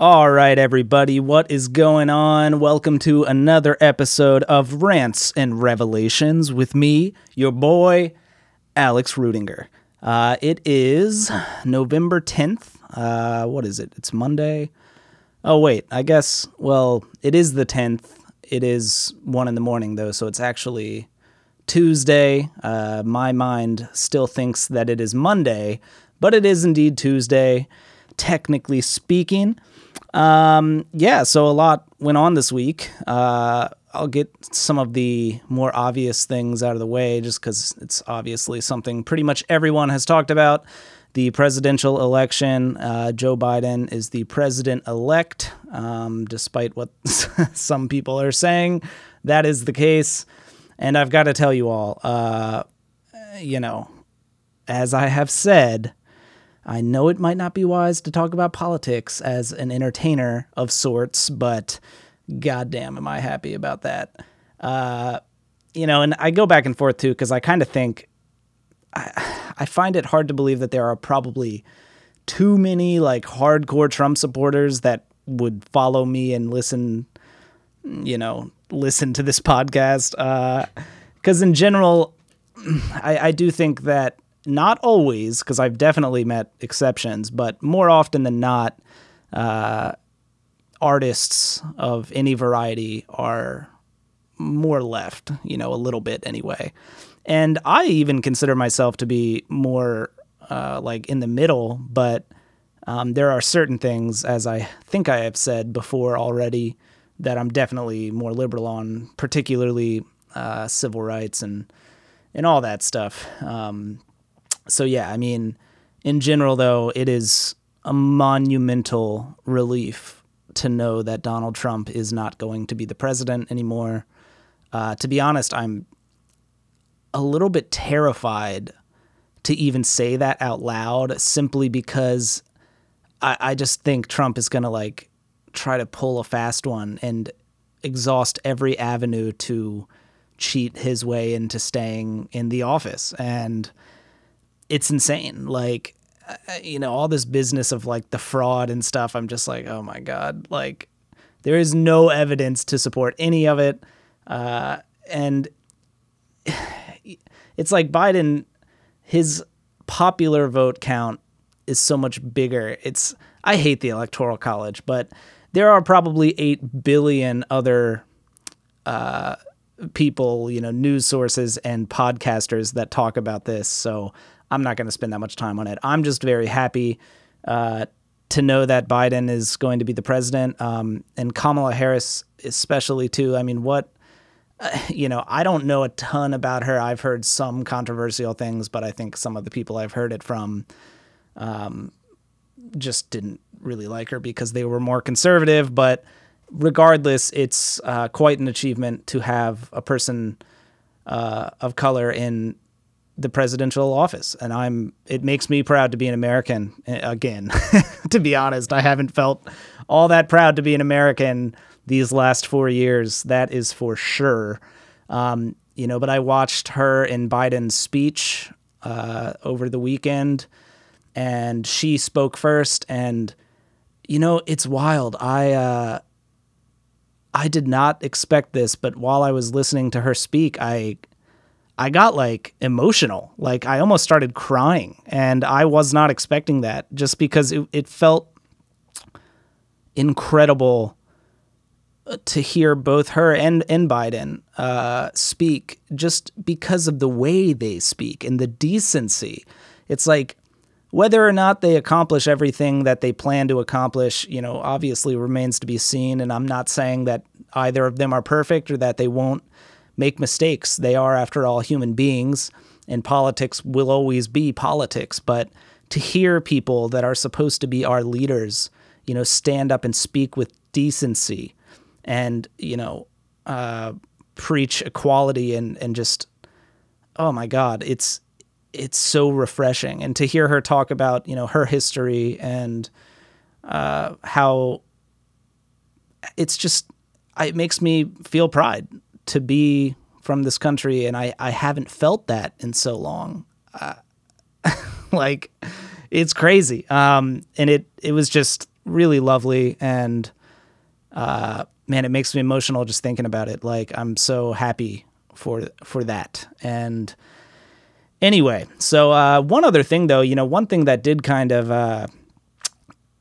All right, everybody, what is going on? Welcome to another episode of Rants and Revelations with me, your boy, Alex Rudinger. Uh, it is November 10th. Uh, what is it? It's Monday. Oh, wait, I guess, well, it is the 10th. It is 1 in the morning, though, so it's actually Tuesday. Uh, my mind still thinks that it is Monday, but it is indeed Tuesday, technically speaking. Um, yeah, so a lot went on this week. Uh, I'll get some of the more obvious things out of the way just because it's obviously something pretty much everyone has talked about. The presidential election, uh, Joe Biden is the president elect, um, despite what some people are saying. That is the case. And I've got to tell you all, uh, you know, as I have said, I know it might not be wise to talk about politics as an entertainer of sorts, but goddamn, am I happy about that. Uh, you know, and I go back and forth too because I kind of think I, I find it hard to believe that there are probably too many like hardcore Trump supporters that would follow me and listen, you know, listen to this podcast. Because uh, in general, I, I do think that not always, because I've definitely met exceptions, but more often than not, uh, artists of any variety are more left, you know, a little bit anyway. And I even consider myself to be more uh, like in the middle, but um, there are certain things, as I think I have said before already, that I'm definitely more liberal on, particularly uh, civil rights and and all that stuff. Um, so yeah, I mean, in general though, it is a monumental relief to know that Donald Trump is not going to be the president anymore. Uh, to be honest, I'm a little bit terrified to even say that out loud simply because I, I just think Trump is going to like try to pull a fast one and exhaust every avenue to cheat his way into staying in the office. And it's insane. Like, uh, you know, all this business of like the fraud and stuff. I'm just like, oh my God. Like, there is no evidence to support any of it. Uh, and it's like Biden, his popular vote count is so much bigger. It's, I hate the Electoral College, but there are probably 8 billion other uh, people, you know, news sources and podcasters that talk about this. So I'm not going to spend that much time on it. I'm just very happy uh, to know that Biden is going to be the president, um, and Kamala Harris especially too. I mean, what uh, you know, I don't know a ton about her. I've heard some controversial things, but I think some of the people I've heard it from um, just didn't really like her because they were more conservative. But regardless, it's uh, quite an achievement to have a person uh, of color in the presidential office. And i'm it makes me proud to be an american eh, again. To be honest i haven't felt all that proud to be an american these last four years that is for sure. Um, you know but i watched her in biden's speech uh, over the weekend and she spoke first. And you know it's wild. I uh, i did not expect this but while i was listening to her speak i I got like emotional. Like I almost started crying. And I was not expecting that just because it, it felt incredible uh, to hear both her and, and Biden uh, speak just because of the way they speak and the decency. It's like whether or not they accomplish everything that they plan to accomplish, you know, obviously remains to be seen. And I'm not saying that either of them are perfect or that they won't make mistakes. They are, after all, human beings, and politics will always be politics. But to hear people that are supposed to be our leaders, you know, stand up and speak with decency and, you know, uh, preach equality and, and just, oh my God, it's, it's so refreshing. And to hear her talk about, you know, her history and uh, how it's just, it makes me feel pride to be from this country, and I, I haven't felt that in so long. Uh, like, it's crazy. Um, and it, it was just really lovely and uh, man, it makes me emotional just thinking about it. Like I'm so happy for for that. And anyway, so uh, one other thing though, you know, one thing that did kind of uh,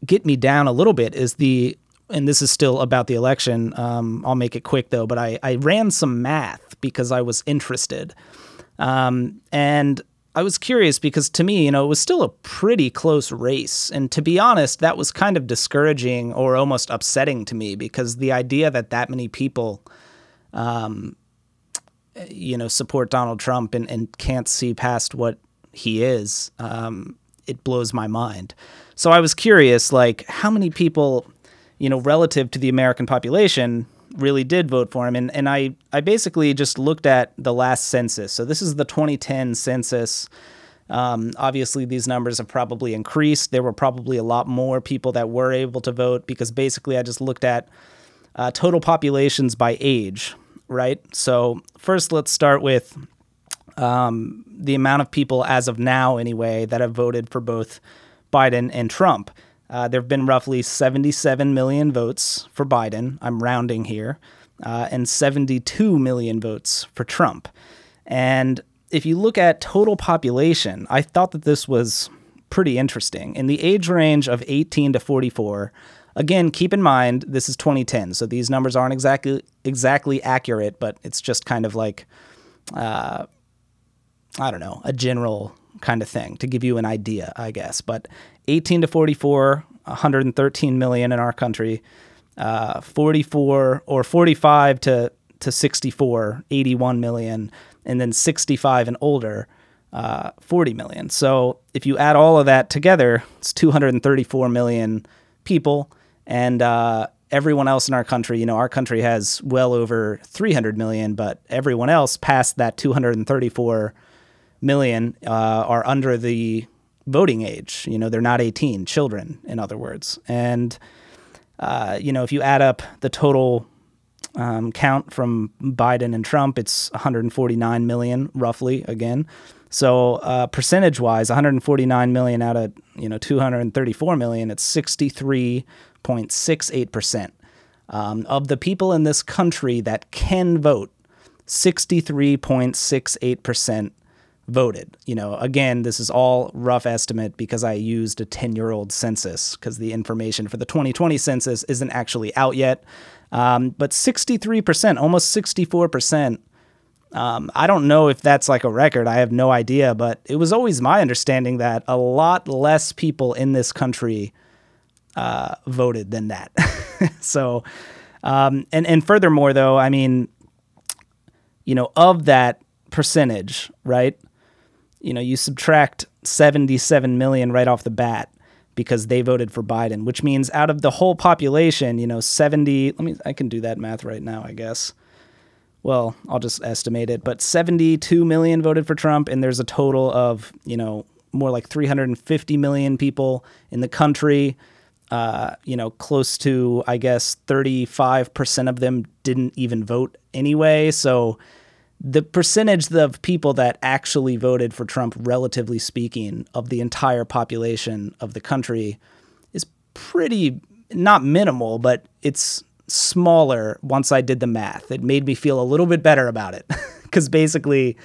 get me down a little bit is the and this is still about the election. Um, I'll make it quick though, but I, I ran some math because I was interested. Um, and I was curious because to me, you know, it was still a pretty close race. And to be honest, that was kind of discouraging or almost upsetting to me because the idea that that many people, um, you know, support Donald Trump and, and can't see past what he is, um, it blows my mind. So I was curious, like, how many people, you know, relative to the American population, really did vote for him. And, and I, I basically just looked at the last census. So this is the 2010 census. Um, obviously, these numbers have probably increased. There were probably a lot more people that were able to vote because basically I just looked at uh, total populations by age, right? So, first, let's start with um, the amount of people as of now, anyway, that have voted for both Biden and Trump. Uh, there have been roughly 77 million votes for Biden. I'm rounding here, uh, and 72 million votes for Trump. And if you look at total population, I thought that this was pretty interesting. In the age range of 18 to 44, again, keep in mind this is 2010, so these numbers aren't exactly exactly accurate, but it's just kind of like, uh, I don't know, a general kind of thing to give you an idea, I guess. But 18 to 44, 113 million in our country. Uh, 44 or 45 to to 64, 81 million, and then 65 and older, uh, 40 million. So if you add all of that together, it's 234 million people, and uh, everyone else in our country. You know, our country has well over 300 million, but everyone else past that 234 million uh, are under the voting age. You know, they're not 18, children, in other words. And, uh, you know, if you add up the total um, count from Biden and Trump, it's 149 million, roughly, again. So, uh, percentage wise, 149 million out of, you know, 234 million, it's 63.68%. Um, of the people in this country that can vote, 63.68% voted. You know, again, this is all rough estimate because I used a 10 year old census because the information for the 2020 census isn't actually out yet. Um, but 63%, almost 64%. Um, I don't know if that's like a record. I have no idea, but it was always my understanding that a lot less people in this country uh, voted than that. so, um, and and furthermore, though, I mean, you know, of that percentage, right? You know, you subtract 77 million right off the bat because they voted for Biden, which means out of the whole population, you know, 70, let me, I can do that math right now, I guess. Well, I'll just estimate it, but 72 million voted for Trump, and there's a total of, you know, more like 350 million people in the country. Uh, you know, close to, I guess, 35% of them didn't even vote anyway. So, the percentage of people that actually voted for Trump, relatively speaking, of the entire population of the country is pretty not minimal, but it's smaller once I did the math. It made me feel a little bit better about it because basically,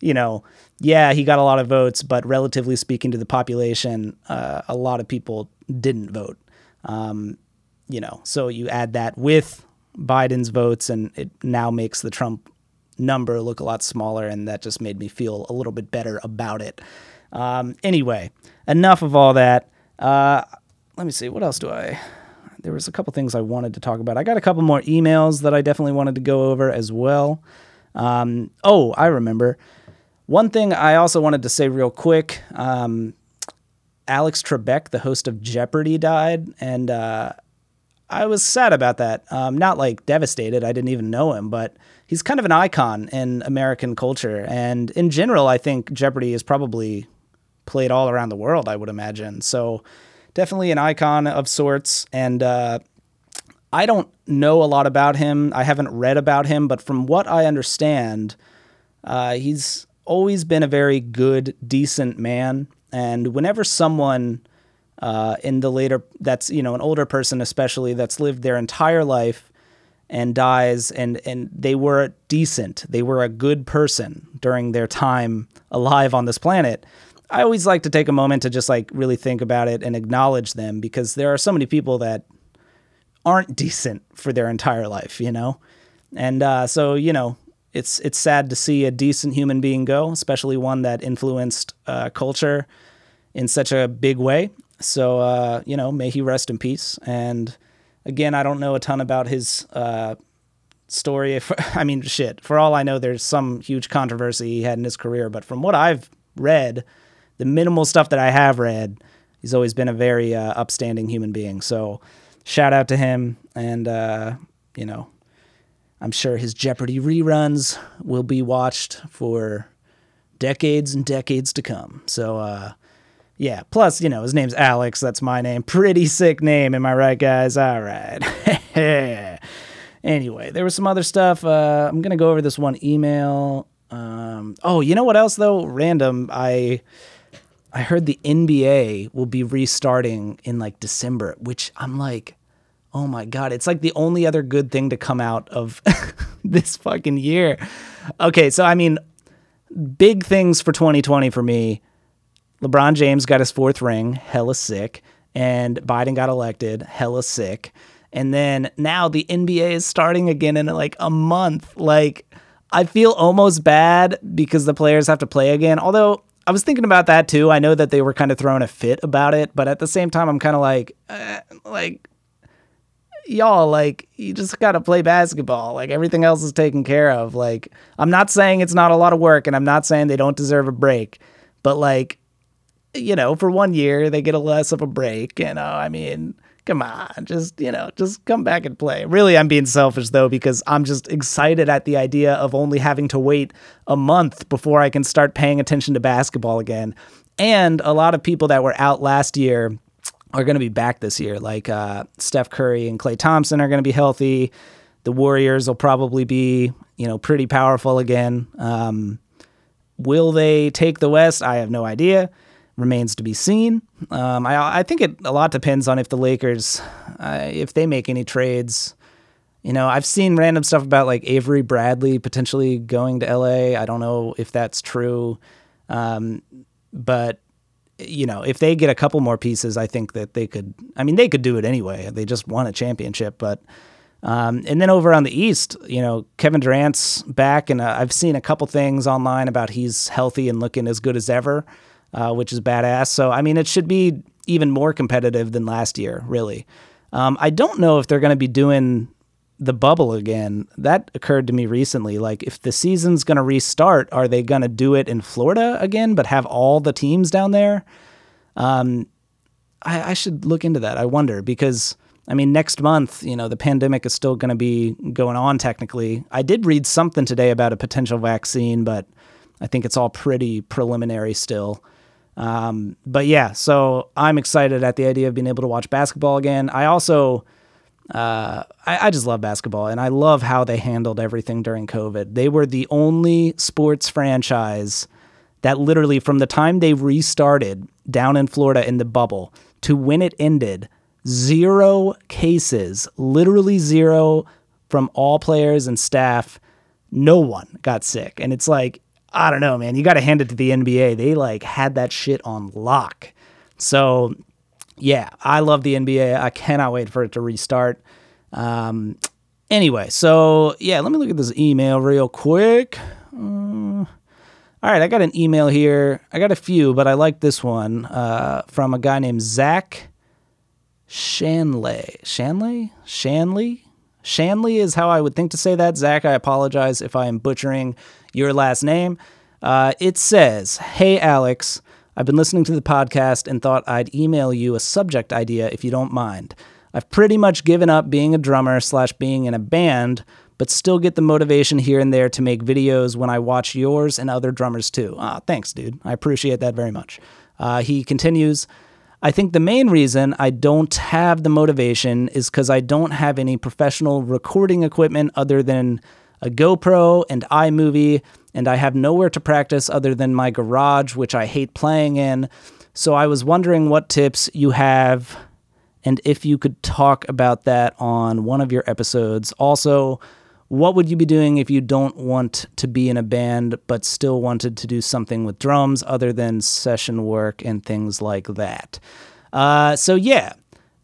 you know, yeah, he got a lot of votes, but relatively speaking to the population, uh, a lot of people didn't vote. Um, you know, so you add that with Biden's votes, and it now makes the Trump number look a lot smaller, and that just made me feel a little bit better about it. Um, anyway, enough of all that. Uh, let me see. What else do I? There was a couple things I wanted to talk about. I got a couple more emails that I definitely wanted to go over as well. Um, oh, I remember. One thing I also wanted to say real quick. Um, Alex Trebek, the host of Jeopardy, died, and uh, I was sad about that. Um, not like devastated. I didn't even know him, but he's kind of an icon in American culture. And in general, I think Jeopardy is probably played all around the world, I would imagine. So definitely an icon of sorts. And uh, I don't know a lot about him. I haven't read about him, but from what I understand, uh, he's always been a very good, decent man. And whenever someone uh, in the later that's you know an older person especially that's lived their entire life and dies and and they were decent. They were a good person during their time alive on this planet. I always like to take a moment to just like really think about it and acknowledge them because there are so many people that aren't decent for their entire life you know? And uh, so you know it's it's sad to see a decent human being go especially one that influenced uh, culture in such a big way. So, uh, you know, may he rest in peace. And again, I don't know a ton about his uh, story. If I mean, shit, for all I know, there's some huge controversy he had in his career. But from what I've read, the minimal stuff that I have read, he's always been a very uh, upstanding human being. So, shout out to him. And, uh, you know, I'm sure his Jeopardy reruns will be watched for decades and decades to come. So, uh, yeah. Plus, you know, his name's Alex. That's my name. Pretty sick name. Am I right, guys? All right. anyway, there was some other stuff. Uh, I'm going to go over this one email. Um, oh, you know what else, though? Random. I. I heard the NBA will be restarting in like December, which I'm like, oh my God, it's like the only other good thing to come out of this fucking year. Okay, so I mean, big things for 2020 for me. LeBron James got his fourth ring, hella sick, and Biden got elected, hella sick. And then now the NBA is starting again in like a month. Like, I feel almost bad because the players have to play again. Although I was thinking about that too. I know that they were kind of throwing a fit about it, but at the same time, I'm kind of like, eh, like, y'all, like, you just got to play basketball. Like, everything else is taken care of. Like, I'm not saying it's not a lot of work, and I'm not saying they don't deserve a break, but like, you know, for one year they get a less of a break. You know, I mean, come on, just you know, just come back and play. Really, I'm being selfish though because I'm just excited at the idea of only having to wait a month before I can start paying attention to basketball again. And a lot of people that were out last year are going to be back this year. Like uh, Steph Curry and Klay Thompson are going to be healthy. The Warriors will probably be, you know, pretty powerful again. Um, will they take the West? I have no idea remains to be seen. Um, I, I think it a lot depends on if the Lakers, uh, if they make any trades. You know, I've seen random stuff about like Avery Bradley potentially going to LA. I don't know if that's true, um, but you know, if they get a couple more pieces, I think that they could. I mean, they could do it anyway. They just won a championship, but. Um, and then over on the East, you know, Kevin Durant's back, and uh, I've seen a couple things online about he's healthy and looking as good as ever uh, which is badass. So, I mean, it should be even more competitive than last year, really. Um, I don't know if they're going to be doing the bubble again. That occurred to me recently. Like, if the season's going to restart, are they going to do it in Florida again, but have all the teams down there? Um, I, I should look into that. I wonder because. I mean, next month, you know, the pandemic is still going to be going on technically. I did read something today about a potential vaccine, but I think it's all pretty preliminary still. Um, but yeah, so I'm excited at the idea of being able to watch basketball again. I also, uh, I, I, just love basketball and I love how they handled everything during COVID. They were the only sports franchise that literally, from the time they restarted down in Florida in the bubble to when it ended, zero cases, literally zero from all players and staff. No one got sick. And it's like, I don't know, man. You got to hand it to the NBA. They like had that shit on lock. So, yeah, I love the NBA. I cannot wait for it to restart. Um, anyway, so yeah, let me look at this email real quick. Uh, all right, I got an email here. I got a few, but I like this one uh, from a guy named Zach Shanley. Shanley? Shanley? Shanley is how I would think to say that. Zach, I apologize if I am butchering your last name. Uh, it says, Hey, Alex, I've been listening to the podcast and thought I'd email you a subject idea if you don't mind. I've pretty much given up being a drummer slash being in a band, but still get the motivation here and there to make videos when I watch yours and other drummers too. Ah, thanks, dude. I appreciate that very much. Uh, he continues, I think the main reason I don't have the motivation is because I don't have any professional recording equipment other than a GoPro and iMovie, and I have nowhere to practice other than my garage, which I hate playing in. So I was wondering what tips you have and if you could talk about that on one of your episodes. Also, what would you be doing if you don't want to be in a band but still wanted to do something with drums other than session work and things like that? Uh, so, yeah.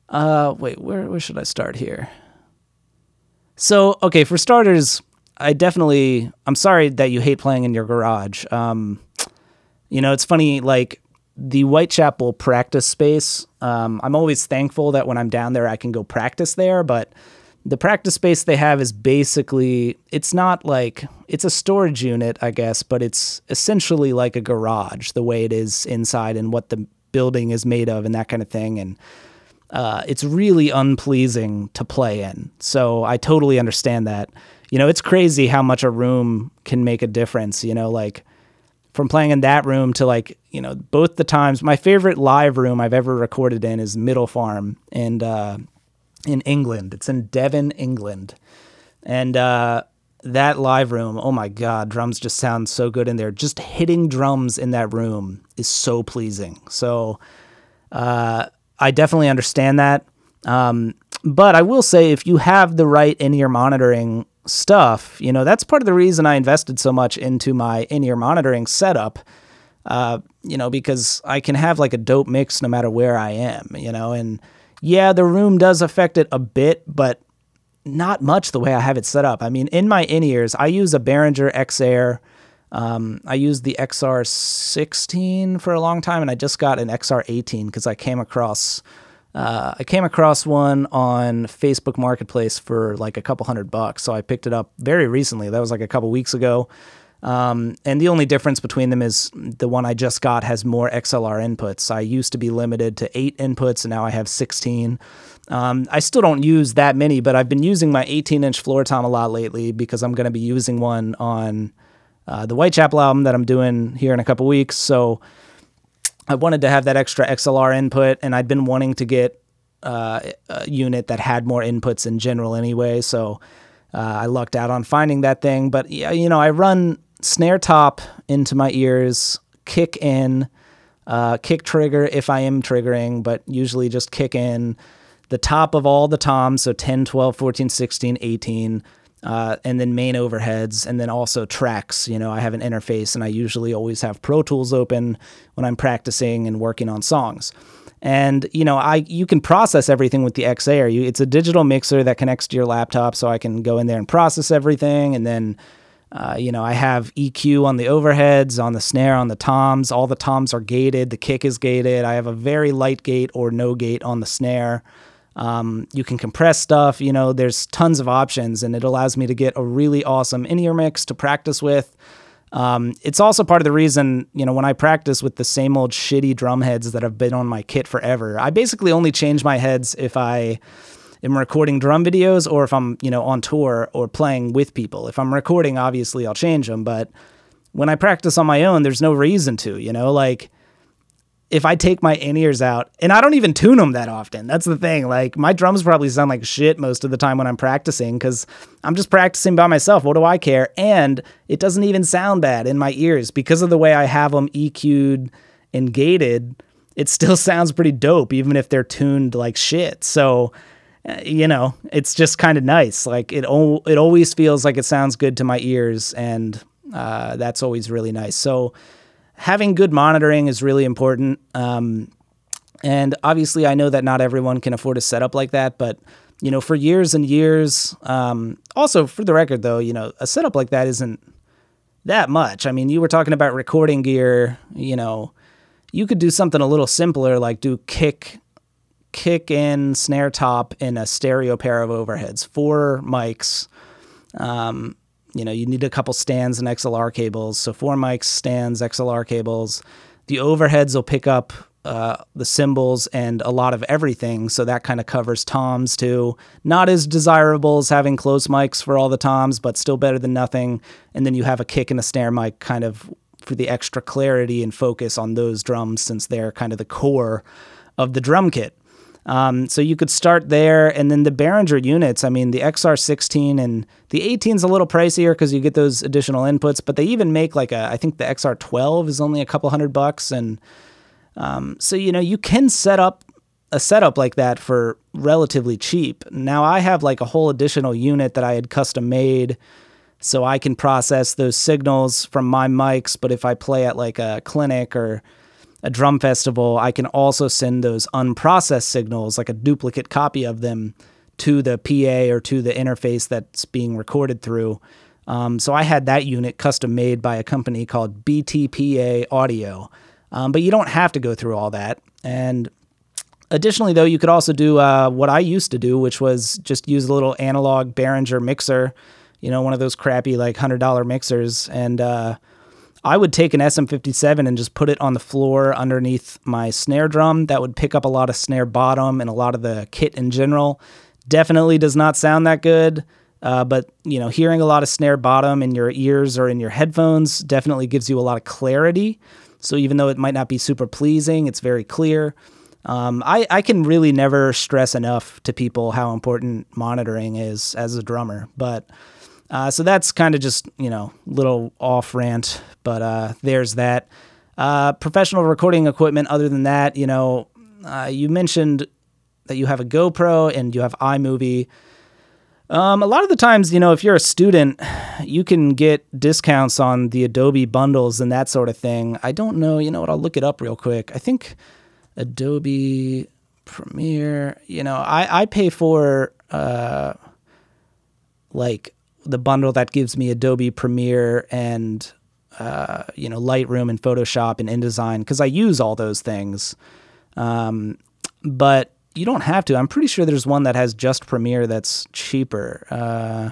Uh, wait, where, where should I start here? So, okay, for starters, I definitely, I'm sorry that you hate playing in your garage. Um, you know, it's funny, like, the Whitechapel practice space, um, I'm always thankful that when I'm down there, I can go practice there, but the practice space they have is basically it's not like it's a storage unit i guess but it's essentially like a garage the way it is inside and what the building is made of and that kind of thing and uh, it's really unpleasing to play in so i totally understand that you know it's crazy how much a room can make a difference you know like from playing in that room to like you know both the times my favorite live room i've ever recorded in is middle farm and uh, in England. It's in Devon, England. And uh, that live room, oh my God, drums just sound so good in there. Just hitting drums in that room is so pleasing. So uh, I definitely understand that. Um, but I will say, if you have the right in ear monitoring stuff, you know, that's part of the reason I invested so much into my in ear monitoring setup. Uh, you know, because I can have like a dope mix no matter where I am, you know, and yeah, the room does affect it a bit, but not much the way I have it set up. I mean, in my in ears, I use a Behringer X-Air. Um, I used the XR16 for a long time, and I just got an XR18 because I came across uh, I came across one on Facebook Marketplace for like a couple hundred bucks. So I picked it up very recently. That was like a couple weeks ago. Um, and the only difference between them is the one I just got has more XLR inputs. I used to be limited to eight inputs, and now I have 16. Um, I still don't use that many, but I've been using my 18 inch floor tom a lot lately because I'm going to be using one on uh, the Whitechapel album that I'm doing here in a couple weeks. So I wanted to have that extra XLR input, and I'd been wanting to get uh, a unit that had more inputs in general anyway. So uh, I lucked out on finding that thing. But yeah, you know, I run snare top into my ears, kick in, uh, kick trigger if I am triggering, but usually just kick in the top of all the toms, so 10, 12, 14, 16, 18, uh, and then main overheads, and then also tracks. You know, I have an interface, and I usually always have Pro Tools open when I'm practicing and working on songs. And you know, I you can process everything with the X-Air. You, it's a digital mixer that connects to your laptop, so I can go in there and process everything, and then uh, you know, I have EQ on the overheads, on the snare, on the toms. All the toms are gated. The kick is gated. I have a very light gate or no gate on the snare. Um, you can compress stuff. You know, there's tons of options, and it allows me to get a really awesome in-ear mix to practice with. Um, it's also part of the reason, you know, when I practice with the same old shitty drum heads that have been on my kit forever, I basically only change my heads if I am recording drum videos or if I'm, you know, on tour or playing with people. If I'm recording, obviously I'll change them, but when I practice on my own, there's no reason to, you know, like if I take my in ears out, and I don't even tune them that often. That's the thing. Like my drums probably sound like shit most of the time when I'm practicing because I'm just practicing by myself. What do I care? And it doesn't even sound bad in my ears because of the way I have them EQ'd and gated. It still sounds pretty dope, even if they're tuned like shit. So, uh, you know, it's just kind of nice. Like it, o- it always feels like it sounds good to my ears, and uh, that's always really nice. So having good monitoring is really important. Um, and obviously, I know that not everyone can afford a setup like that, but you know, for years and years, um, also for the record, though, you know, a setup like that isn't that much. I mean, you were talking about recording gear, you know, you could do something a little simpler, like do kick, kick in, snare top, in a stereo pair of overheads, four mics. Um, you know, you need a couple stands and XLR cables. So four mics, stands, XLR cables. The overheads will pick up uh, the cymbals and a lot of everything. So that kind of covers toms too. Not as desirable as having close mics for all the toms, but still better than nothing. And then you have a kick and a snare mic kind of for the extra clarity and focus on those drums since they're kind of the core of the drum kit. Um, so you could start there, and then the Behringer units. I mean, the XR16 and the 18 is a little pricier because you get those additional inputs, but they even make like a. I think the XR12 is only a couple hundred bucks, and Um, so you know you can set up a setup like that for relatively cheap. Now I have like a whole additional unit that I had custom made so I can process those signals from my mics, but if I play at like a clinic or a drum festival, I can also send those unprocessed signals, like a duplicate copy of them, to the PA or to the interface that's being recorded through. Um, so I had that unit custom made by a company called BTPA Audio. Um, but you don't have to go through all that. And additionally, though, you could also do uh, what I used to do, which was just use a little analog Behringer mixer, you know, one of those crappy like $100 mixers. And uh, I would take an SM57 and just put it on the floor underneath my snare drum. That would pick up a lot of snare bottom and a lot of the kit in general. Definitely does not sound that good. Uh, but you know, hearing a lot of snare bottom in your ears or in your headphones definitely gives you a lot of clarity. So even though it might not be super pleasing, it's very clear. Um, I, I can really never stress enough to people how important monitoring is as a drummer. But uh, so that's kind of just you know little off rant. But uh, there's that. Uh, professional recording equipment. Other than that, you know, uh, you mentioned that you have a GoPro and you have iMovie. Um, a lot of the times, you know, if you're a student, you can get discounts on the Adobe bundles and that sort of thing. I don't know. You know what? I'll look it up real quick. I think Adobe Premiere. You know, I I pay for uh, like the bundle that gives me Adobe Premiere and uh, you know Lightroom and Photoshop and InDesign because I use all those things. Um, but you don't have to. I'm pretty sure there's one that has just Premiere that's cheaper. Uh,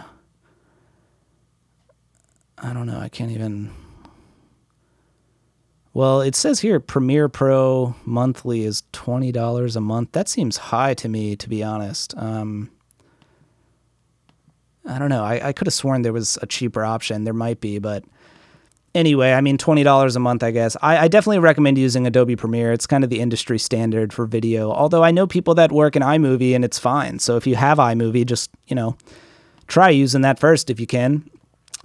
I don't know. I can't even. Well, it says here Premiere Pro monthly is twenty dollars a month. That seems high to me, to be honest. Um, I don't know. I, I could have sworn there was a cheaper option. There might be, but anyway, I mean, twenty dollars a month, I guess. I, I, definitely recommend using Adobe Premiere. It's kind of the industry standard for video. Although I know people that work in iMovie and it's fine. So if you have iMovie, just you know, try using that first if you can.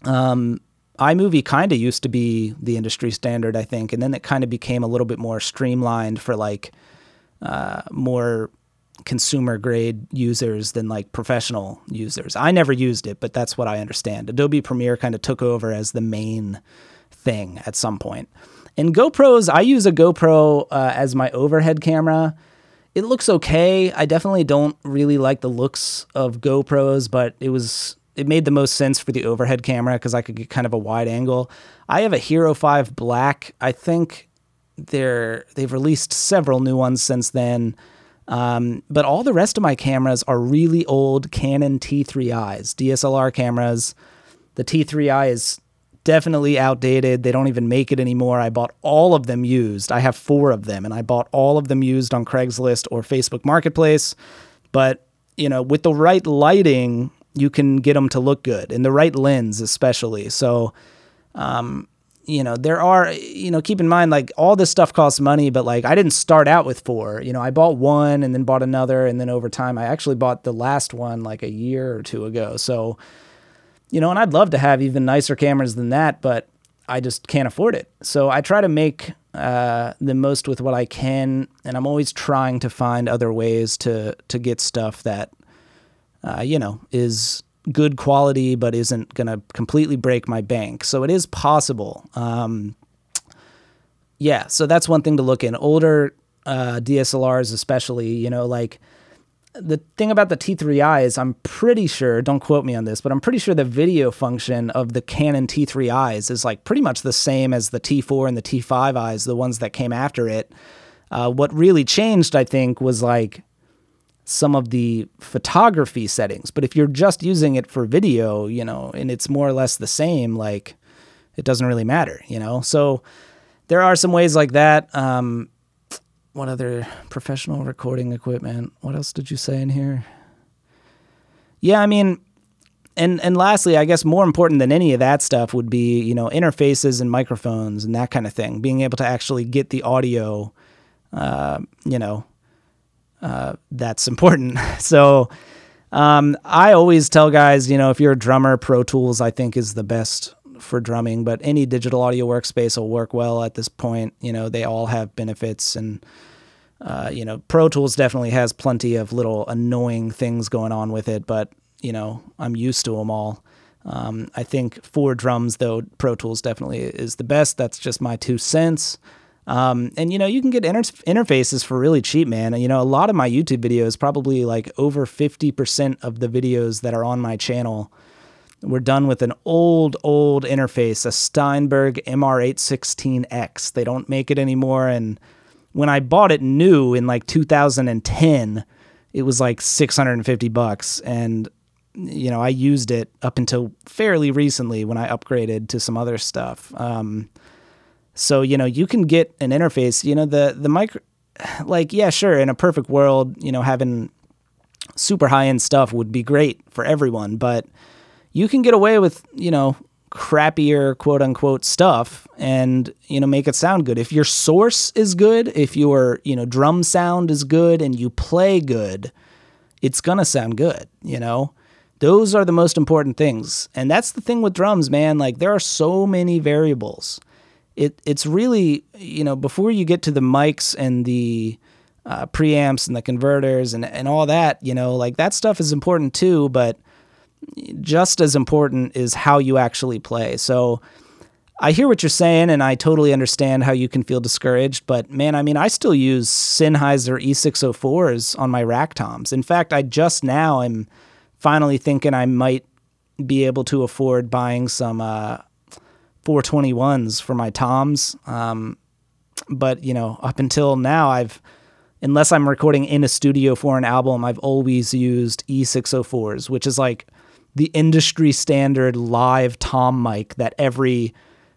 Um, iMovie kind of used to be the industry standard, I think, and then it kind of became a little bit more streamlined for like uh, more consumer grade users than like professional users. I never used it, but that's what I understand. Adobe Premiere kind of took over as the main thing at some point. In GoPros, I use a GoPro uh, as my overhead camera. It looks okay. I definitely don't really like the looks of GoPros, but it was it made the most sense for the overhead camera because I could get kind of a wide angle. I have a Hero 5 Black. I think they're they've released several new ones since then. Um, but all the rest of my cameras are really old Canon T3Is, DSLR cameras. The T3i is definitely outdated. They don't even make it anymore. I bought all of them used. I have four of them, and I bought all of them used on Craigslist or Facebook Marketplace. But, you know, with the right lighting, you can get them to look good, and the right lens, especially. So, um, you know, there are, you know, keep in mind, like all this stuff costs money, but like I didn't start out with four. You know, I bought one and then bought another. And then over time, I actually bought the last one like a year or two ago. So, you know, and I'd love to have even nicer cameras than that, but I just can't afford it. So I try to make uh, the most with what I can. And I'm always trying to find other ways to, to get stuff that, uh, you know, is good quality, but isn't going to completely break my bank. So it is possible. Um, yeah, so that's one thing to look in. Older uh, DSLRs, especially, you know, like the thing about the T3i is I'm pretty sure, don't quote me on this, but I'm pretty sure the video function of the Canon T3is is like pretty much the same as the T4 and the T5is, the ones that came after it. Uh, what really changed, I think, was like some of the photography settings. But if you're just using it for video, you know, and it's more or less the same, like it doesn't really matter, you know? So there are some ways like that. Um, what other professional recording equipment? What else did you say in here? Yeah, I mean, and and lastly, I guess more important than any of that stuff would be you know interfaces and microphones and that kind of thing. Being able to actually get the audio, uh, you know, uh, that's important. So um, I always tell guys, you know, if you're a drummer, Pro Tools I think is the best for drumming, but any digital audio workspace will work well at this point. You know, they all have benefits and uh, you know, Pro Tools definitely has plenty of little annoying things going on with it, but you know, I'm used to them all. Um, I think for drums, though, Pro Tools definitely is the best. That's just my two cents. Um, and you know, you can get inter- interfaces for really cheap, man. And, you know, a lot of my YouTube videos, probably like over 50% of the videos that are on my channel, were done with an old, old interface, a Steinberg MR816X. They don't make it anymore. And when I bought it new in like 2010, it was like 650 bucks. And you know, I used it up until fairly recently when I upgraded to some other stuff. Um, so you know, you can get an interface. You know, the the micro, like yeah, sure, in a perfect world, you know, having super high end stuff would be great for everyone, but you can get away with you know crappier quote unquote stuff and you know make it sound good if your source is good if your you know drum sound is good and you play good it's gonna sound good you know those are the most important things. And that's the thing with drums, man. Like there are so many variables. It it's really, you know, before you get to the mics and the uh, preamps and the converters and, and all that, you know, like that stuff is important too, but just as important is how you actually play. So I hear what you're saying and I totally understand how you can feel discouraged, but man, I mean, I still use Sennheiser E604s on my rack toms. In fact, I just now am finally thinking I might be able to afford buying some uh, 421s for my toms. Um, but you know, up until now, I've unless I'm recording in a studio for an album, I've always used E604s, which is like the industry standard live tom mic that every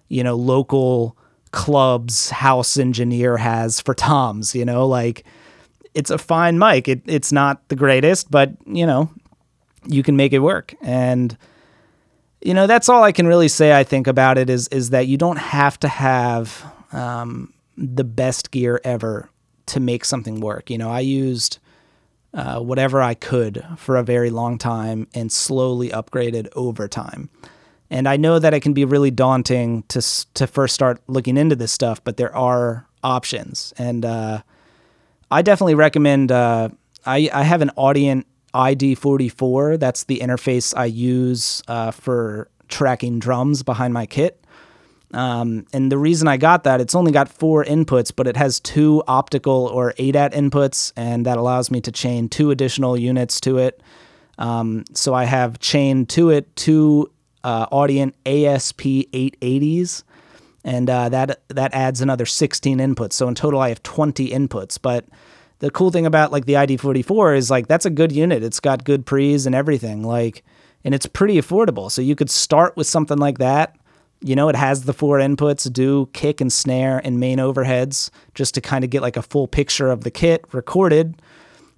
you know local club's house engineer has for toms. You know, like it's a fine mic. It, it's not the greatest, but you know, you can make it work. And you know, that's all I can really say. I think about it is is that you don't have to have um, the best gear ever to make something work. You know, I used uh, whatever I could for a very long time and slowly upgraded over time. And I know that it can be really daunting to to first start looking into this stuff, but there are options, and uh, I definitely recommend. Uh, I I have an Audient ID44. That's the interface I use uh, for tracking drums behind my kit. Um, and the reason I got that, it's only got four inputs, but it has two optical or ADAT inputs, and that allows me to chain two additional units to it. Um, so I have chained to it two uh, Audient ASP 880s, and uh, that that adds another 16 inputs. So in total, I have 20 inputs. But the cool thing about like the ID44 is like that's a good unit. It's got good pre's and everything. Like, and it's pretty affordable. So you could start with something like that. You know, it has the four inputs, do kick and snare and main overheads, just to kind of get like a full picture of the kit recorded.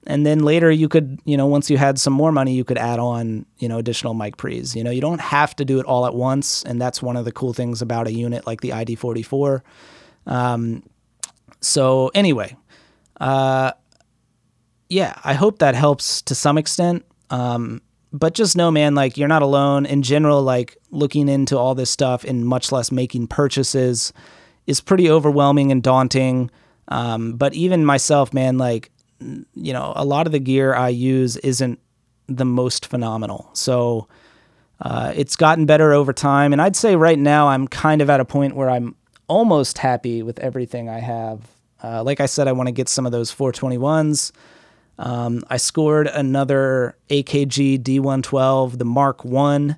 And then later you could, you know, once you had some more money, you could add on, you know, additional mic pre's. You know, you don't have to do it all at once. And that's one of the cool things about a unit like the ID44. Um, so anyway, uh, yeah, I hope that helps to some extent. Um, but just know, man, like you're not alone. In general, like looking into all this stuff and much less making purchases is pretty overwhelming and daunting. Um, but even myself, man, like, you know, a lot of the gear I use isn't the most phenomenal. So uh, it's gotten better over time. And I'd say right now I'm kind of at a point where I'm almost happy with everything I have uh, like I said, I want to get some of those 421s. Um, I scored another AKG D112, the Mark One.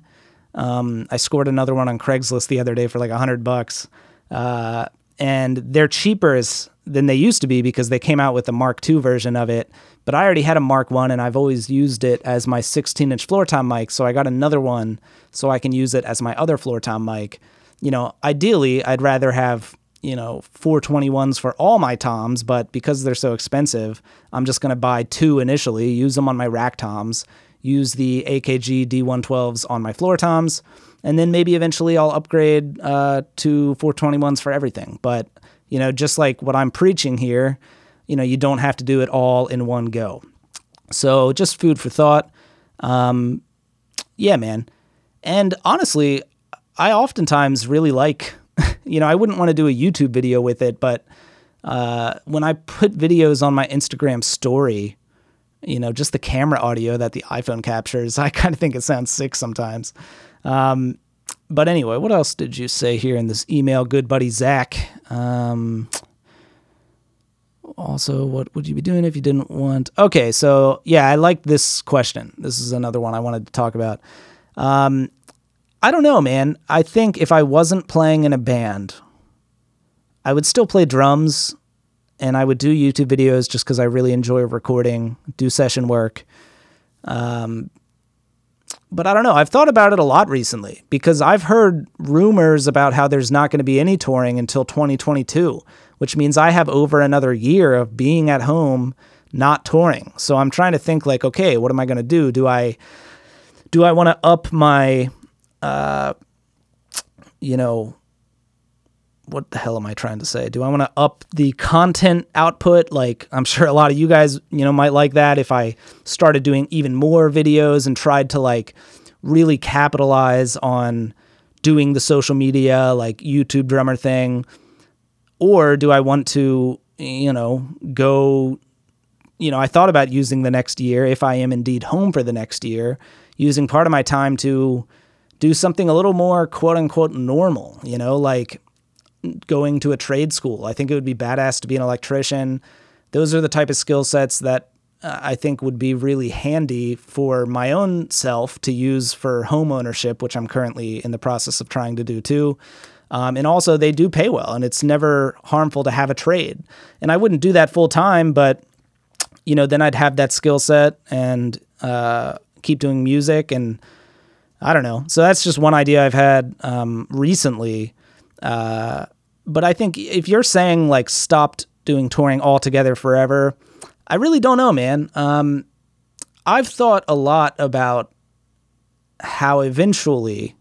Um, I scored another one on Craigslist the other day for like a hundred bucks, uh, and they're cheaper than they used to be because they came out with the Mark II version of it. But I already had a Mark One, and I've always used it as my 16-inch floor tom mic. So I got another one so I can use it as my other floor tom mic. You know, ideally, I'd rather have you know 421s for all my toms but because they're so expensive i'm just going to buy two initially use them on my rack toms use the akg d112s on my floor toms and then maybe eventually i'll upgrade uh, to 421s for everything. But you know just like what i'm preaching here you know you don't have to do it all in one go. So just food for thought. Um, yeah man. And honestly I oftentimes really like, you know, I wouldn't want to do a YouTube video with it, but uh, when I put videos on my Instagram story, you know, just the camera audio that the iPhone captures, I kind of think it sounds sick sometimes. Um, but anyway, what else did you say here in this email, good buddy Zach? Um, also, what would you be doing if you didn't want? Okay, so yeah, I like this question. This is another one I wanted to talk about. Um, I don't know, man. I think if I wasn't playing in a band, I would still play drums and I would do YouTube videos just because I really enjoy recording, do session work. Um, but I don't know. I've thought about it a lot recently because I've heard rumors about how there's not going to be any touring until 2022, which means I have over another year of being at home not touring. So I'm trying to think like, okay, what am I going to do? Do I do I want to up my uh you know, what the hell am I trying to say? Do I want to up the content output? Like, I'm sure a lot of you guys, you know, might like that if I started doing even more videos and tried to like really capitalize on doing the social media, like YouTube drummer thing. Or do I want to, you know, go, you know, I thought about using the next year, if I am indeed home for the next year, using part of my time to do something a little more quote unquote normal, you know, like going to a trade school. I think it would be badass to be an electrician. Those are the type of skill sets that uh, I think would be really handy for my own self to use for home ownership, which I'm currently in the process of trying to do too. Um, and also, they do pay well, and it's never harmful to have a trade. And I wouldn't do that full time, but you know, then I'd have that skill set and uh, keep doing music. And I don't know. So that's just one idea I've had um, recently. Uh, but I think if you're saying like stopped doing touring altogether forever, I really don't know, man. Um, I've thought a lot about how eventually,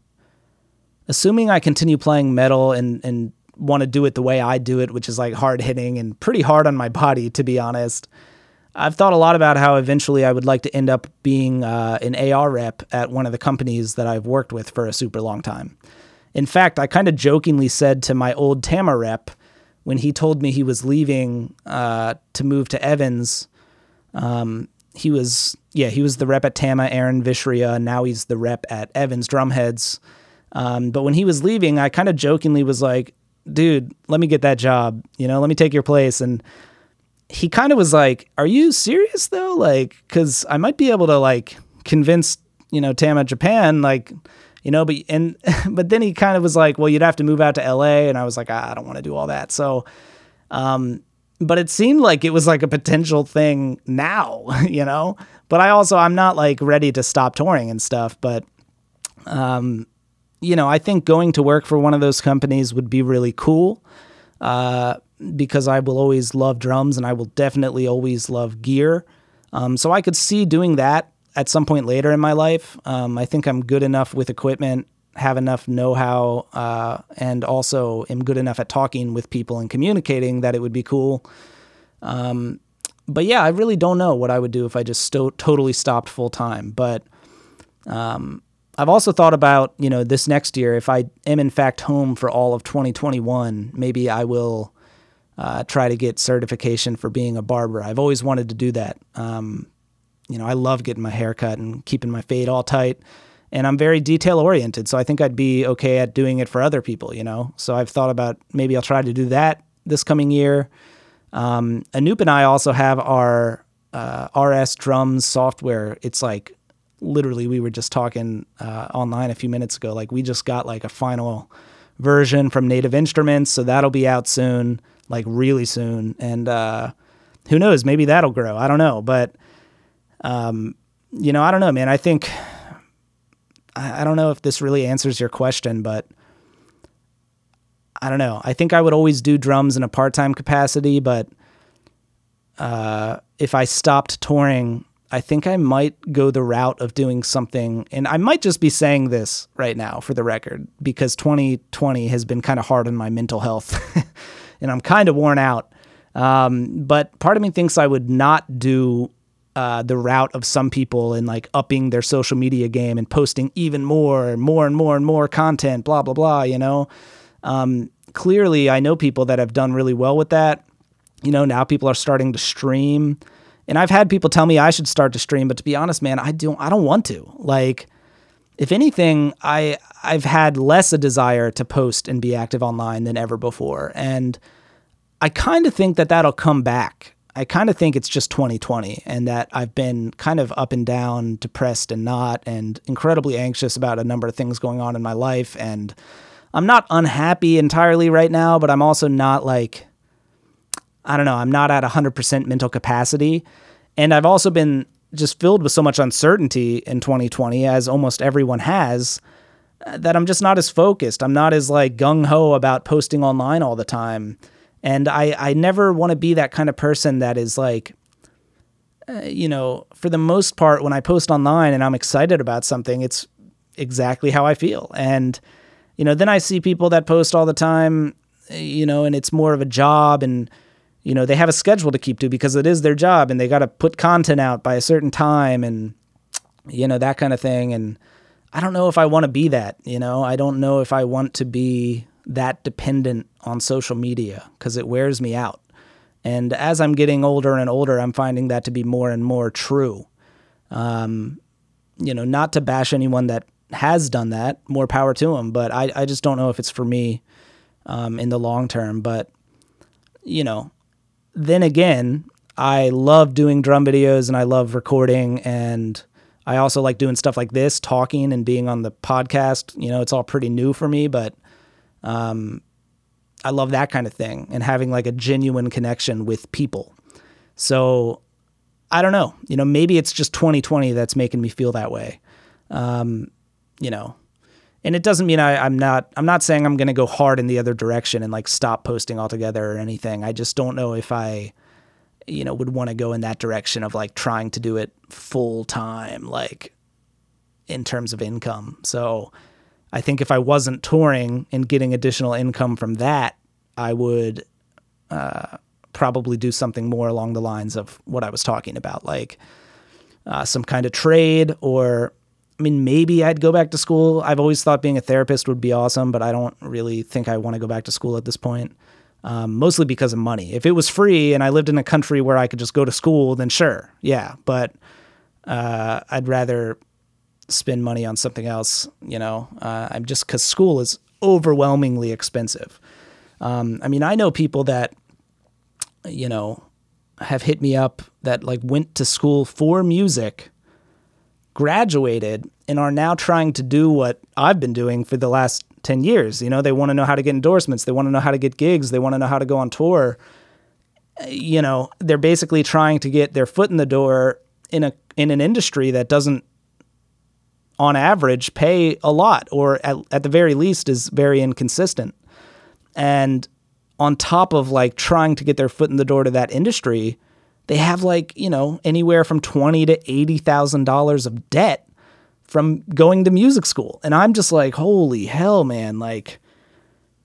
assuming I continue playing metal and and want to do it the way I do it, which is like hard hitting and pretty hard on my body, to be honest. I've thought a lot about how eventually I would like to end up being uh, an AR rep at one of the companies that I've worked with for a super long time. In fact, I kind of jokingly said to my old Tama rep when he told me he was leaving uh, to move to Evans. Um, he was, yeah, he was the rep at Tama, Aaron Vishria. Now he's the rep at Evans Drumheads. Um, but when he was leaving, I kind of jokingly was like, dude, let me get that job. You know, let me take your place. And he kind of was like, are you serious though? Like, cause I might be able to like convince, you know, Tama Japan, like, you know, but and but then he kind of was like, well, you'd have to move out to LA, and I was like, ah, I don't want to do all that. So, um, but it seemed like it was like a potential thing now, you know. But I also I'm not like ready to stop touring and stuff, but um, you know, I think going to work for one of those companies would be really cool. Uh, because I will always love drums and I will definitely always love gear. Um, so I could see doing that at some point later in my life. Um, I think I'm good enough with equipment, have enough know how, uh, and also am good enough at talking with people and communicating that it would be cool. Um, but yeah, I really don't know what I would do if I just sto- totally stopped full time. But um, I've also thought about, you know, this next year, if I am in fact home for all of 2021, maybe I will uh, try to get certification for being a barber. I've always wanted to do that. Um, you know, I love getting my hair cut and keeping my fade all tight. And I'm very detail oriented. So I think I'd be okay at doing it for other people, you know? So I've thought about maybe I'll try to do that this coming year. Um, Anup and I also have our uh, RS drums software. It's like literally, we were just talking uh, online a few minutes ago. Like, we just got like a final version from Native Instruments. So that'll be out soon, like really soon. And uh, who knows? Maybe that'll grow. I don't know. But um, you know, I don't know, man. I think I, I don't know if this really answers your question, but I don't know. I think I would always do drums in a part time capacity, but uh, if I stopped touring, I think I might go the route of doing something. And I might just be saying this right now for the record because 2020 has been kind of hard on my mental health and I'm kind of worn out. Um, but part of me thinks I would not do uh, the route of some people in like upping their social media game and posting even more and more and more and more content, blah, blah, blah, you know? Um, clearly, I know people that have done really well with that. You know, now people are starting to stream. And I've had people tell me I should start to stream, but to be honest, man, I don't I don't want to. Like if anything, I I've had less a desire to post and be active online than ever before. And I kind of think that that'll come back. I kind of think it's just 2020 and that I've been kind of up and down, depressed and not, and incredibly anxious about a number of things going on in my life. And I'm not unhappy entirely right now, but I'm also not like, I don't know, I'm not at 100% mental capacity. And I've also been just filled with so much uncertainty in 2020, as almost everyone has, that I'm just not as focused. I'm not as like gung ho about posting online all the time. And I, I never want to be that kind of person that is like, uh, you know, for the most part, when I post online and I'm excited about something, it's exactly how I feel. And, you know, then I see people that post all the time, you know, and it's more of a job and, you know, they have a schedule to keep to because it is their job and they got to put content out by a certain time and, you know, that kind of thing. And I don't know if I want to be that, you know, I don't know if I want to be that dependent on social media because it wears me out. And as I'm getting older and older, I'm finding that to be more and more true. Um, you know, not to bash anyone that has done that, more power to them, but I, I just don't know if it's for me um, in the long term. But, you know, then again, I love doing drum videos and I love recording and I also like doing stuff like this, talking and being on the podcast. You know, it's all pretty new for me, but um, I love that kind of thing and having like a genuine connection with people. So I don't know. You know, maybe it's just 2020 that's making me feel that way. Um, you know, and it doesn't mean I, I'm not. I'm not saying I'm going to go hard in the other direction and like stop posting altogether or anything. I just don't know if I, you know, would want to go in that direction of like trying to do it full time, like in terms of income. So I think if I wasn't touring and getting additional income from that, I would uh, probably do something more along the lines of what I was talking about, like uh, some kind of trade or. I mean, maybe I'd go back to school. I've always thought being a therapist would be awesome, but I don't really think I want to go back to school at this point. Um, mostly because of money. If it was free and I lived in a country where I could just go to school, then sure, yeah. But uh, I'd rather spend money on something else. You know, uh, I'm just because school is overwhelmingly expensive. Um, I mean, I know people that, you know, have hit me up that like went to school for music, graduated, and are now trying to do what I've been doing for the last 10 years. You know, they want to know how to get endorsements, they want to know how to get gigs, they want to know how to go on tour. You know, they're basically trying to get their foot in the door in a in an industry that doesn't on average pay a lot or at, at the very least is very inconsistent and on top of like trying to get their foot in the door to that industry they have like you know anywhere from twenty to eighty thousand dollars of debt from going to music school. And i'm just like holy hell man like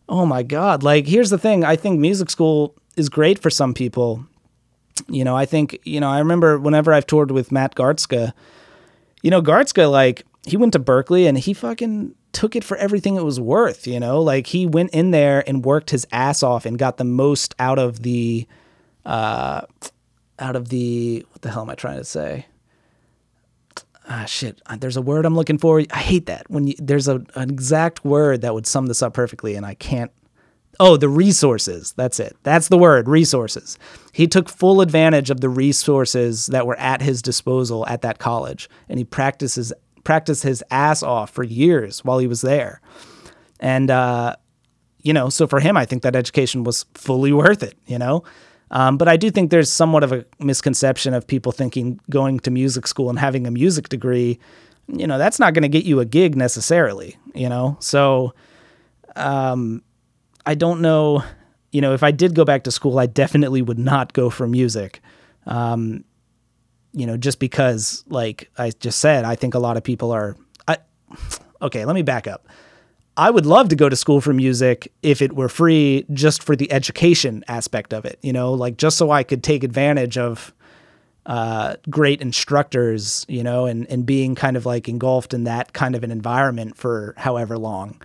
oh my god. Like here's the thing. I think music school is great for some people. You know i think you know i remember whenever i've toured with Matt Garstka you know Garstka like he went to Berklee and he fucking took it for everything it was worth, you know? Like he went in there and worked his ass off and got the most out of the uh out of the what the hell am I trying to say? Ah shit, there's a word I'm looking for. I hate that. When you, there's a, an exact word that would sum this up perfectly and I can't Oh, the resources. That's it. That's the word, resources. He took full advantage of the resources that were at his disposal at that college and he practices practiced his ass off for years while he was there. And, uh, you know, so for him, I think that education was fully worth it, you know? Um, but I do think there's somewhat of a misconception of people thinking going to music school and having a music degree, you know, that's not going to get you a gig necessarily, you know? So um, I don't know, you know, if I did go back to school, I definitely would not go for music. Um, you know, just because, like I just said, I think a lot of people are. I, okay, let me back up. I would love to go to school for music if it were free, just for the education aspect of it. You know, like just so I could take advantage of uh, great instructors, you know, and, and being kind of like engulfed in that kind of an environment for however long.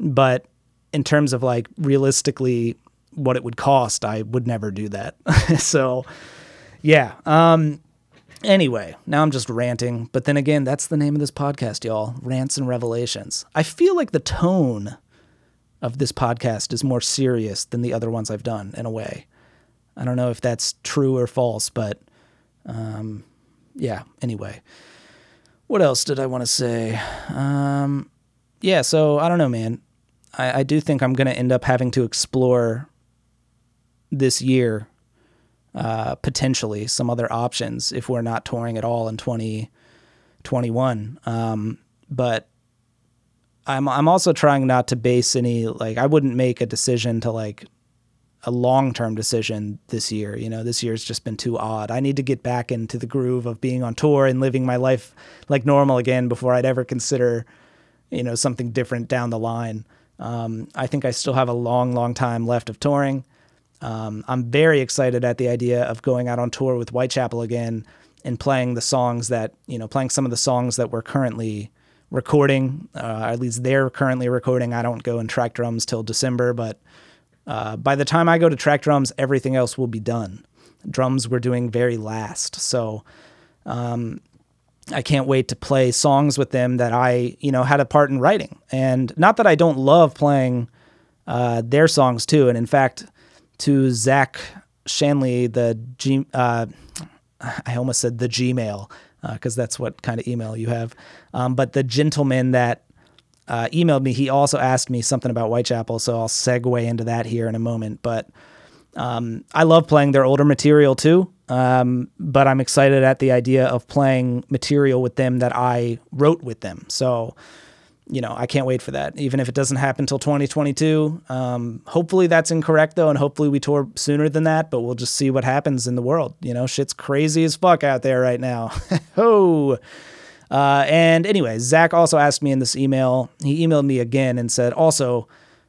But in terms of like realistically what it would cost, I would never do that. so, yeah. Um, anyway, now I'm just ranting. But then again, that's the name of this podcast, y'all Rants and Revelations. I feel like the tone of this podcast is more serious than the other ones I've done in a way. I don't know if that's true or false, but um, yeah, anyway. What else did I want to say? Um, yeah, so I don't know, man. I, I do think I'm going to end up having to explore this year uh, potentially some other options if we're not touring at all in 2021. Um, but I'm I'm also trying not to base any like I wouldn't make a decision to like a long term decision this year. You know, this year's just been too odd. I need to get back into the groove of being on tour and living my life like normal again before I'd ever consider, you know, something different down the line. Um, I think I still have a long, long time left of touring. Um, I'm very excited at the idea of going out on tour with Whitechapel again and playing the songs that, you know, playing some of the songs that we're currently recording. Uh, at least they're currently recording. I don't go and track drums till December, but uh, by the time I go to track drums, everything else will be done. Drums we're doing very last. So um, I can't wait to play songs with them that I, you know, had a part in writing. And not that I don't love playing uh, their songs too. And in fact, to Zach Shanley, the G, uh, I almost said the Gmail because uh, that's what kind of email you have. Um, but the gentleman that uh, emailed me, he also asked me something about Whitechapel, so I'll segue into that here in a moment. But um, I love playing their older material too, um, but I'm excited at the idea of playing material with them that I wrote with them. So, you know, I can't wait for that, even if it doesn't happen until 2022. Um, hopefully that's incorrect though, and hopefully we tour sooner than that, but we'll just see what happens in the world. You know, shit's crazy as fuck out there right now. oh. Uh, and anyway, Zach also asked me in this email, he emailed me again and said, also,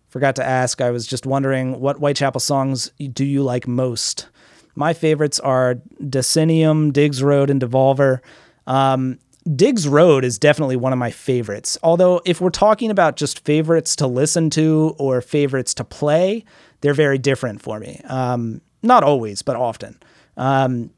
forgot to ask, I was just wondering what Whitechapel songs do you like most? My favorites are Decennium, Diggs Road, and Devolver. Um, Diggs Road is definitely one of my favorites. Although, if we're talking about just favorites to listen to or favorites to play, they're very different for me. Um, not always, but often. Um,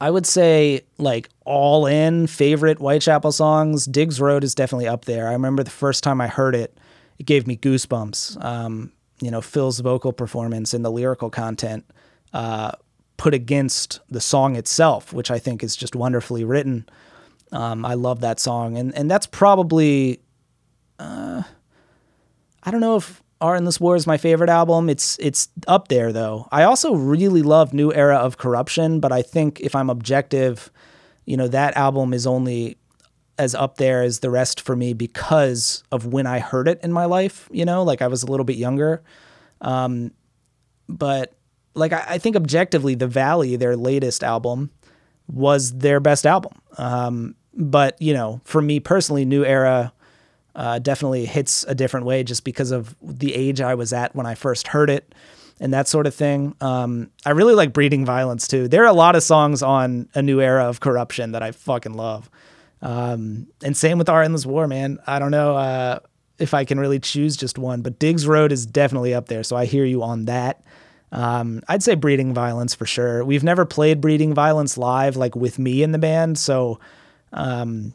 I would say like all in favorite Whitechapel songs. Diggs Road is definitely up there. I remember the first time I heard it, it gave me goosebumps. Um, you know, Phil's vocal performance and the lyrical content uh, put against the song itself, which I think is just wonderfully written. Um, I love that song, and and that's probably. Uh, I don't know if Our Endless War is my favorite album. It's it's up there though. I also really love New Era of Corruption, but I think if I'm objective, you know, that album is only as up there as the rest for me because of when I heard it in my life, you know, like I was a little bit younger. Um, but like I, I think objectively, The Valley, their latest album, was their best album. Um, but you know, for me personally, New Era uh, definitely hits a different way just because of the age I was at when I first heard it and that sort of thing. Um, I really like Breeding Violence too. There are a lot of songs on A New Era of Corruption that I fucking love. Um, and same with Our Endless War, man. I don't know uh, if I can really choose just one, but Diggs Road is definitely up there. So I hear you on that. Um, I'd say Breeding Violence for sure. We've never played Breeding Violence live, like with me in the band. So um,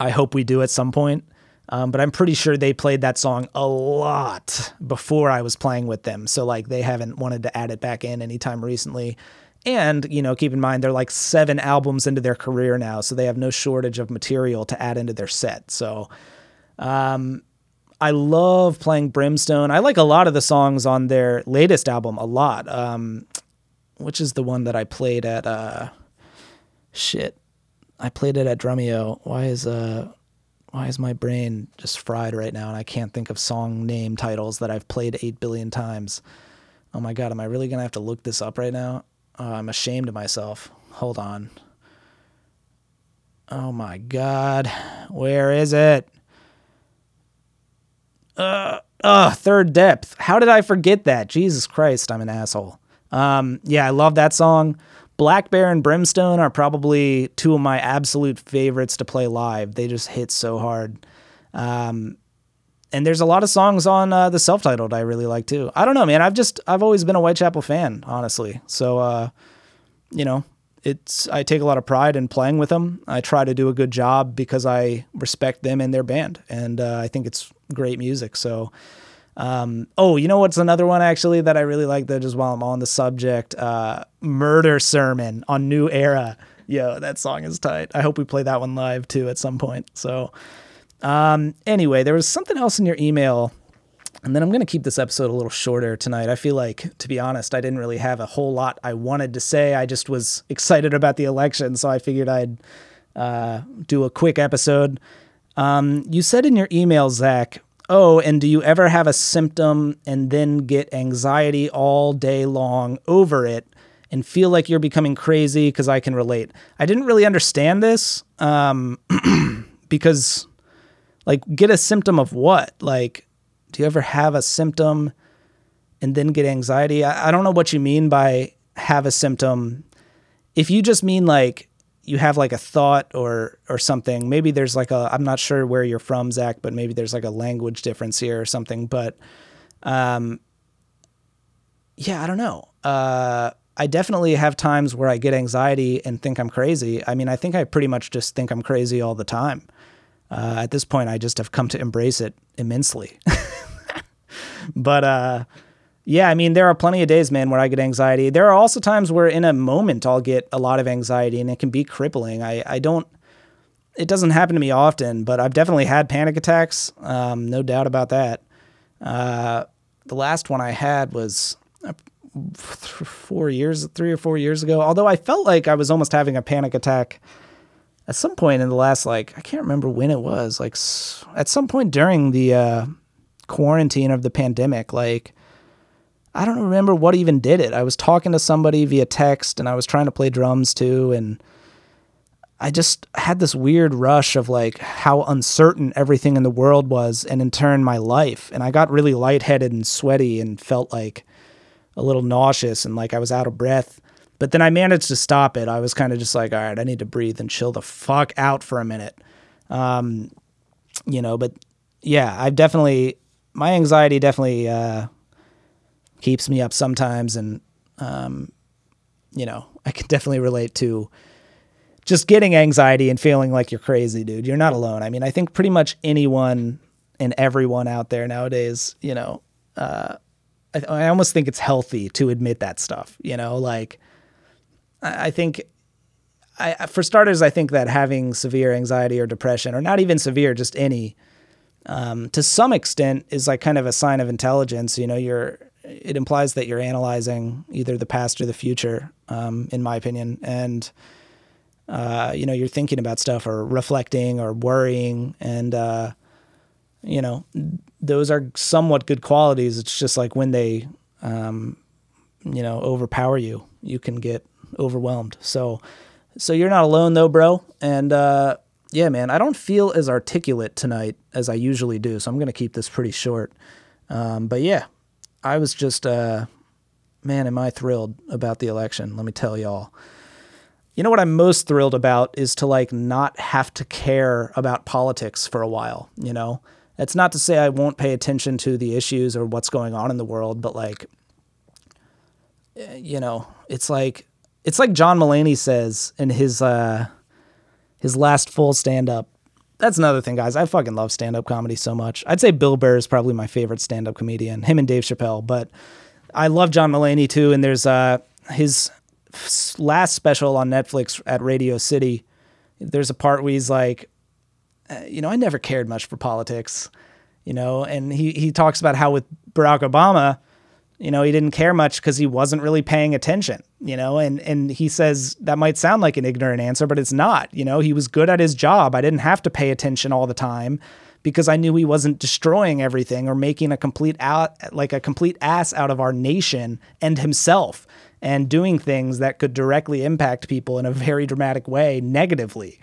I hope we do at some point. Um, but I'm pretty sure they played that song a lot before I was playing with them. So like they haven't wanted to add it back in anytime recently. And, you know, keep in mind they're like seven albums into their career now, so they have no shortage of material to add into their set. So um, I love playing Brimstone. I like a lot of the songs on their latest album a lot. Um, which is the one that I played at uh shit. I played it at Drumeo. Why is uh why is my brain just fried right now and I can't think of song name titles that I've played 8 billion times? Oh my God, am I really going to have to look this up right now? Uh, I'm ashamed of myself. Hold on. Oh my God. Where is it? Uh, uh, third depth. How did I forget that? Jesus Christ, I'm an asshole. Um, yeah, I love that song. Black Bear and Brimstone are probably two of my absolute favorites to play live. They just hit so hard. Um, and there's a lot of songs on uh, the self-titled I really like too. I don't know, man. I've just I've always been a Whitechapel fan, honestly. So, uh, you know, it's I take a lot of pride in playing with them. I try to do a good job because I respect them and their band, and uh, I think it's great music. So, um, oh, you know what's another one actually that I really like that just while I'm on the subject, uh, Murder Sermon on New Era. Yo, that song is tight. I hope we play that one live too at some point. So, um, anyway, there was something else in your email and then I'm going to keep this episode a little shorter tonight. I feel like, to be honest, I didn't really have a whole lot I wanted to say. I just was excited about the election, so I figured I'd uh, do a quick episode. Um, you said in your email, Zach, oh, and do you ever have a symptom and then get anxiety all day long over it and feel like you're becoming crazy? Because I can relate. I didn't really understand this um, because, like, get a symptom of what? Like, do you ever have a symptom and then get anxiety? I, I don't know what you mean by have a symptom. If you just mean like you have like a thought or or something, maybe there's like a I'm not sure where you're from, Zach, but maybe there's like a language difference here or something. But um yeah, I don't know. Uh I definitely have times where I get anxiety and think I'm crazy. I mean, I think I pretty much just think I'm crazy all the time. Uh, at this point, I just have come to embrace it immensely. but uh, yeah, I mean, there are plenty of days, man, where I get anxiety. There are also times where in a moment I'll get a lot of anxiety and it can be crippling. I, I don't, it doesn't happen to me often, but I've definitely had panic attacks. Um, no doubt about that. Uh, the last one I had was uh, four years, three or four years ago. Although I felt like I was almost having a panic attack at some point in the last, like, I can't remember when it was, like, at some point during the, uh, quarantine of the pandemic. Like, I don't remember what even did it. I was talking to somebody via text and I was trying to play drums too. And I just had this weird rush of like how uncertain everything in the world was and in turn my life. And I got really lightheaded and sweaty and felt like a little nauseous and like I was out of breath. But then I managed to stop it. I was kind of just like, all right, I need to breathe and chill the fuck out for a minute. Um, you know, but yeah, I've definitely my anxiety definitely uh, keeps me up sometimes, and um, you know, I can definitely relate to just getting anxiety and feeling like you're crazy, dude. You're not alone. I mean, I think pretty much anyone and everyone out there nowadays, you know, uh, I, I, almost think it's healthy to admit that stuff. You know, like I, I think. I, for starters, I think that having severe anxiety or depression, or not even severe, just any, um, to some extent is like kind of a sign of intelligence. You know, you're it implies that you're analyzing either the past or the future, um, in my opinion, and uh, you know you're thinking about stuff or reflecting or worrying, and uh, you know those are somewhat good qualities. It's just like when they um, you know overpower you, you can get overwhelmed. So so you're not alone though, bro, and uh, yeah, man, I don't feel as articulate tonight as I usually do, so I'm going to keep this pretty short. Um, but yeah, I was just, uh, man, am I thrilled about the election? Let me tell y'all. You know what I'm most thrilled about is to like not have to care about politics for a while, you know? It's not to say I won't pay attention to the issues or what's going on in the world, but like eh, you know, it's like it's like John Mulaney says in his uh his last full stand up. That's another thing, guys. I fucking love stand up comedy so much. I'd say Bill Burr is probably my favorite stand up comedian, him and Dave Chappelle. But I love John Mulaney too. And there's uh, his last special on Netflix at Radio City. There's a part where he's like, uh, you know, I never cared much for politics, you know, and he, he talks about how with Barack Obama, you know, he didn't care much because he wasn't really paying attention, you know, and, and he says that might sound like an ignorant answer, but it's not, you know, he was good at his job. I didn't have to pay attention all the time because I knew he wasn't destroying everything or making a complete out, like a complete ass out of our nation and himself and doing things that could directly impact people in a very dramatic way negatively,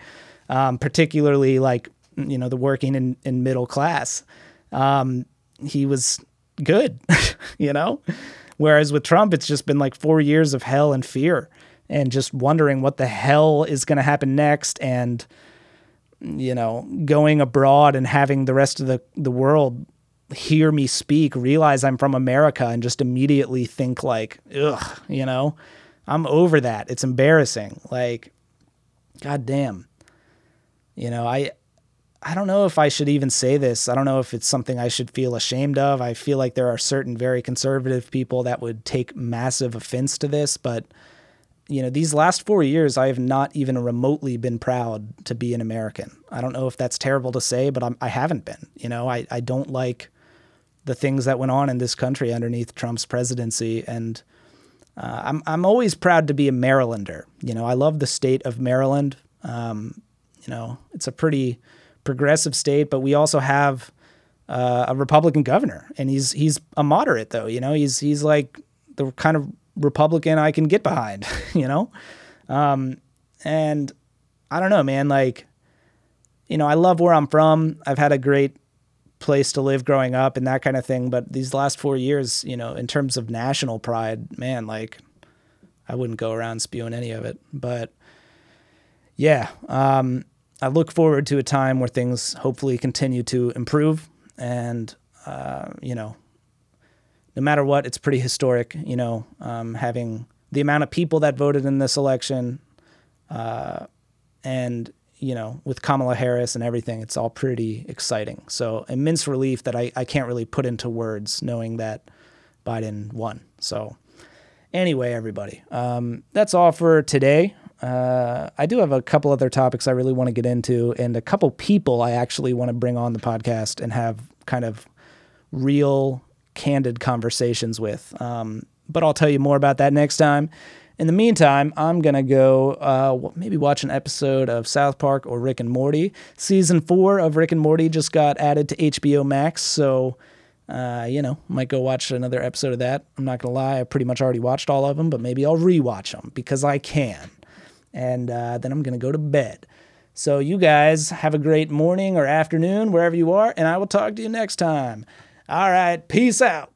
um, particularly like, you know, the working and, middle class. Um, he was good, you know? Whereas with Trump, it's just been like four years of hell and fear. and just wondering what the hell is going to happen next and you know going abroad and having the rest of the the world hear me speak realize i'm from america and just immediately think like ugh you know i'm over that it's embarrassing like god damn you know i I don't know if I should even say this. I don't know if it's something I should feel ashamed of. I feel like there are certain very conservative people that would take massive offense to this, but you know, these last 4 years I have not even remotely been proud to be an American. I don't know if that's terrible to say, but I'm, I have not been. You know, I I don't like the things that went on in this country underneath Trump's presidency and uh, I'm I'm always proud to be a Marylander. You know, I love the state of Maryland. Um, you know, it's a pretty progressive state, but we also have uh, a Republican governor, and he's he's a moderate though. You know, he's he's like the kind of Republican I can get behind. You know, um, and I don't know, man. Like, you know, I love where I'm from. I've had a great place to live growing up and that kind of thing. But these last four years, you know, in terms of national pride, man, like I wouldn't go around spewing any of it. But yeah, um, I look forward to a time where things hopefully continue to improve. And, uh, you know, no matter what, it's pretty historic, you know, um, having the amount of people that voted in this election. Uh, and, you know, with Kamala Harris and everything, it's all pretty exciting. So, immense relief that I, I can't really put into words knowing that Biden won. So, anyway, everybody, um, that's all for today. Uh, I do have a couple other topics I really want to get into, and a couple people I actually want to bring on the podcast and have kind of real, candid conversations with. Um, but I'll tell you more about that next time. In the meantime, I'm going to go uh, maybe watch an episode of South Park or Rick and Morty. Season four of Rick and Morty just got added to HBO Max, so. Uh, you know, might go watch another episode of that. I'm not gonna lie, I pretty much already watched all of them, but maybe I'll rewatch them because I can and uh, then I'm going to go to bed. So, you guys have a great morning or afternoon, wherever you are, and I will talk to you next time. All right, peace out.